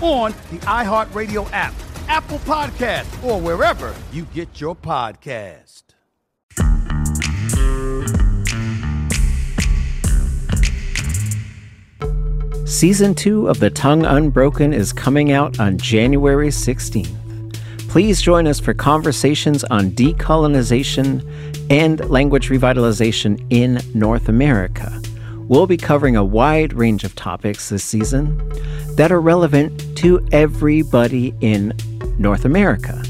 on the iHeartRadio app, Apple Podcast, or wherever you get your podcast. Season 2 of The Tongue Unbroken is coming out on January 16th. Please join us for conversations on decolonization and language revitalization in North America. We'll be covering a wide range of topics this season that are relevant to everybody in North America.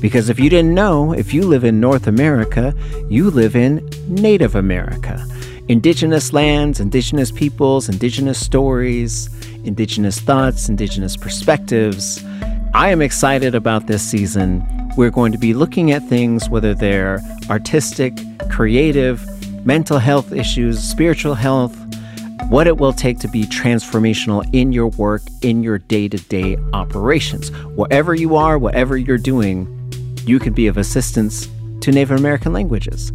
Because if you didn't know, if you live in North America, you live in Native America indigenous lands, indigenous peoples, indigenous stories, indigenous thoughts, indigenous perspectives. I am excited about this season. We're going to be looking at things, whether they're artistic, creative, mental health issues, spiritual health, what it will take to be transformational in your work, in your day to day operations. Wherever you are, whatever you're doing, you can be of assistance to Native American languages.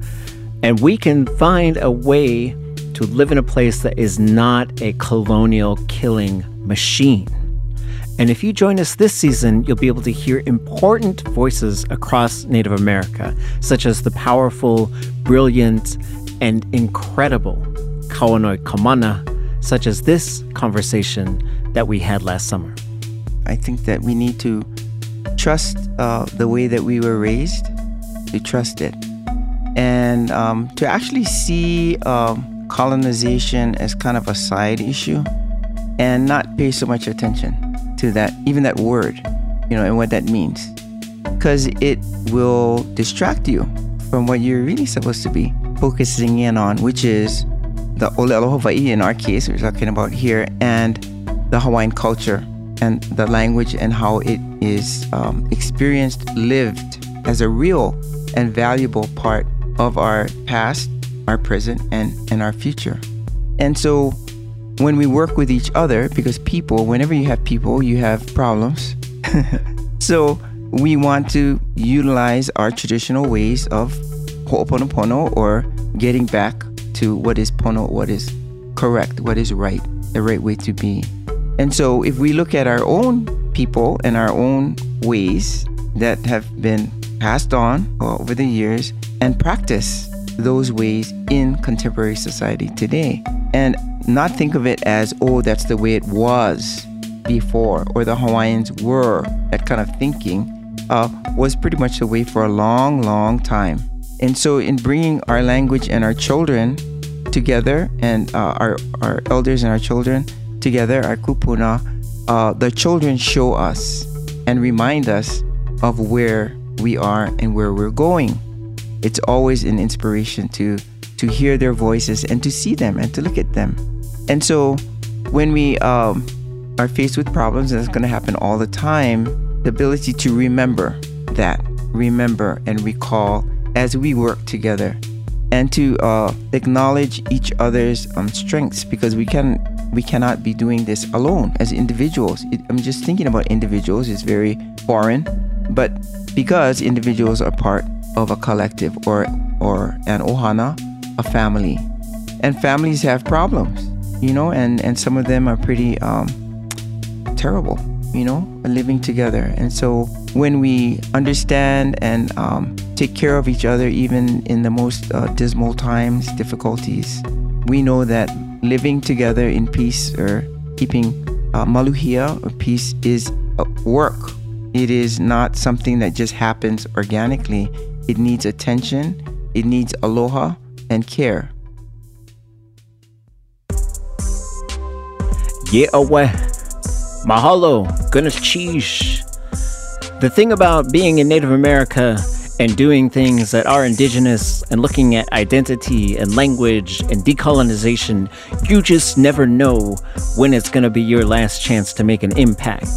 And we can find a way to live in a place that is not a colonial killing machine. And if you join us this season, you'll be able to hear important voices across Native America, such as the powerful, brilliant, and incredible Kauanoe Kamana, such as this conversation that we had last summer. I think that we need to trust uh, the way that we were raised, to trust it and um, to actually see um, colonization as kind of a side issue and not pay so much attention to that, even that word, you know, and what that means. Because it will distract you from what you're really supposed to be focusing in on, which is the Olelo Hawaii in our case, we're talking about here, and the Hawaiian culture and the language and how it is um, experienced, lived as a real and valuable part of our past, our present, and, and our future. And so when we work with each other, because people, whenever you have people, you have problems. so we want to utilize our traditional ways of ho'oponopono or getting back to what is pono, what is correct, what is right, the right way to be. And so if we look at our own people and our own ways that have been passed on over the years, and practice those ways in contemporary society today and not think of it as, oh, that's the way it was before or the Hawaiians were. That kind of thinking uh, was pretty much the way for a long, long time. And so, in bringing our language and our children together, and uh, our, our elders and our children together, our kupuna, uh, the children show us and remind us of where we are and where we're going. It's always an inspiration to to hear their voices and to see them and to look at them. And so when we um, are faced with problems, and it's going to happen all the time, the ability to remember that, remember and recall as we work together, and to uh, acknowledge each other's um, strengths because we can we cannot be doing this alone as individuals. It, I'm just thinking about individuals; it's very foreign, but because individuals are part of a collective or or an ohana, a family, and families have problems, you know, and and some of them are pretty um, terrible, you know, living together. And so when we understand and um, take care of each other, even in the most uh, dismal times, difficulties, we know that living together in peace or keeping uh, maluhia or peace is work. It is not something that just happens organically. It needs attention, it needs aloha and care. Yeah, away. Mahalo, goodness cheese. The thing about being in Native America and doing things that are indigenous and looking at identity and language and decolonization, you just never know when it's going to be your last chance to make an impact.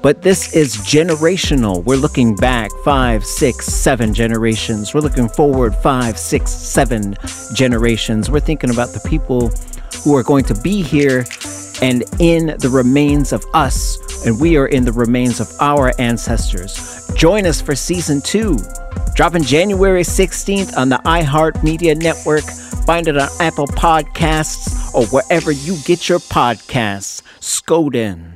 But this is generational. We're looking back five, six, seven generations. We're looking forward five, six, seven generations. We're thinking about the people who are going to be here and in the remains of us, and we are in the remains of our ancestors. Join us for season two, dropping January 16th on the iHeartMedia Network. Find it on Apple Podcasts or wherever you get your podcasts. Skoden.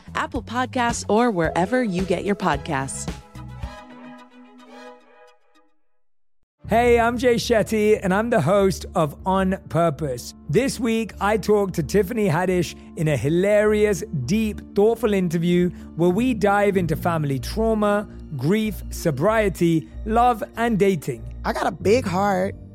Apple Podcasts, or wherever you get your podcasts. Hey, I'm Jay Shetty, and I'm the host of On Purpose. This week, I talked to Tiffany Haddish in a hilarious, deep, thoughtful interview where we dive into family trauma, grief, sobriety, love, and dating. I got a big heart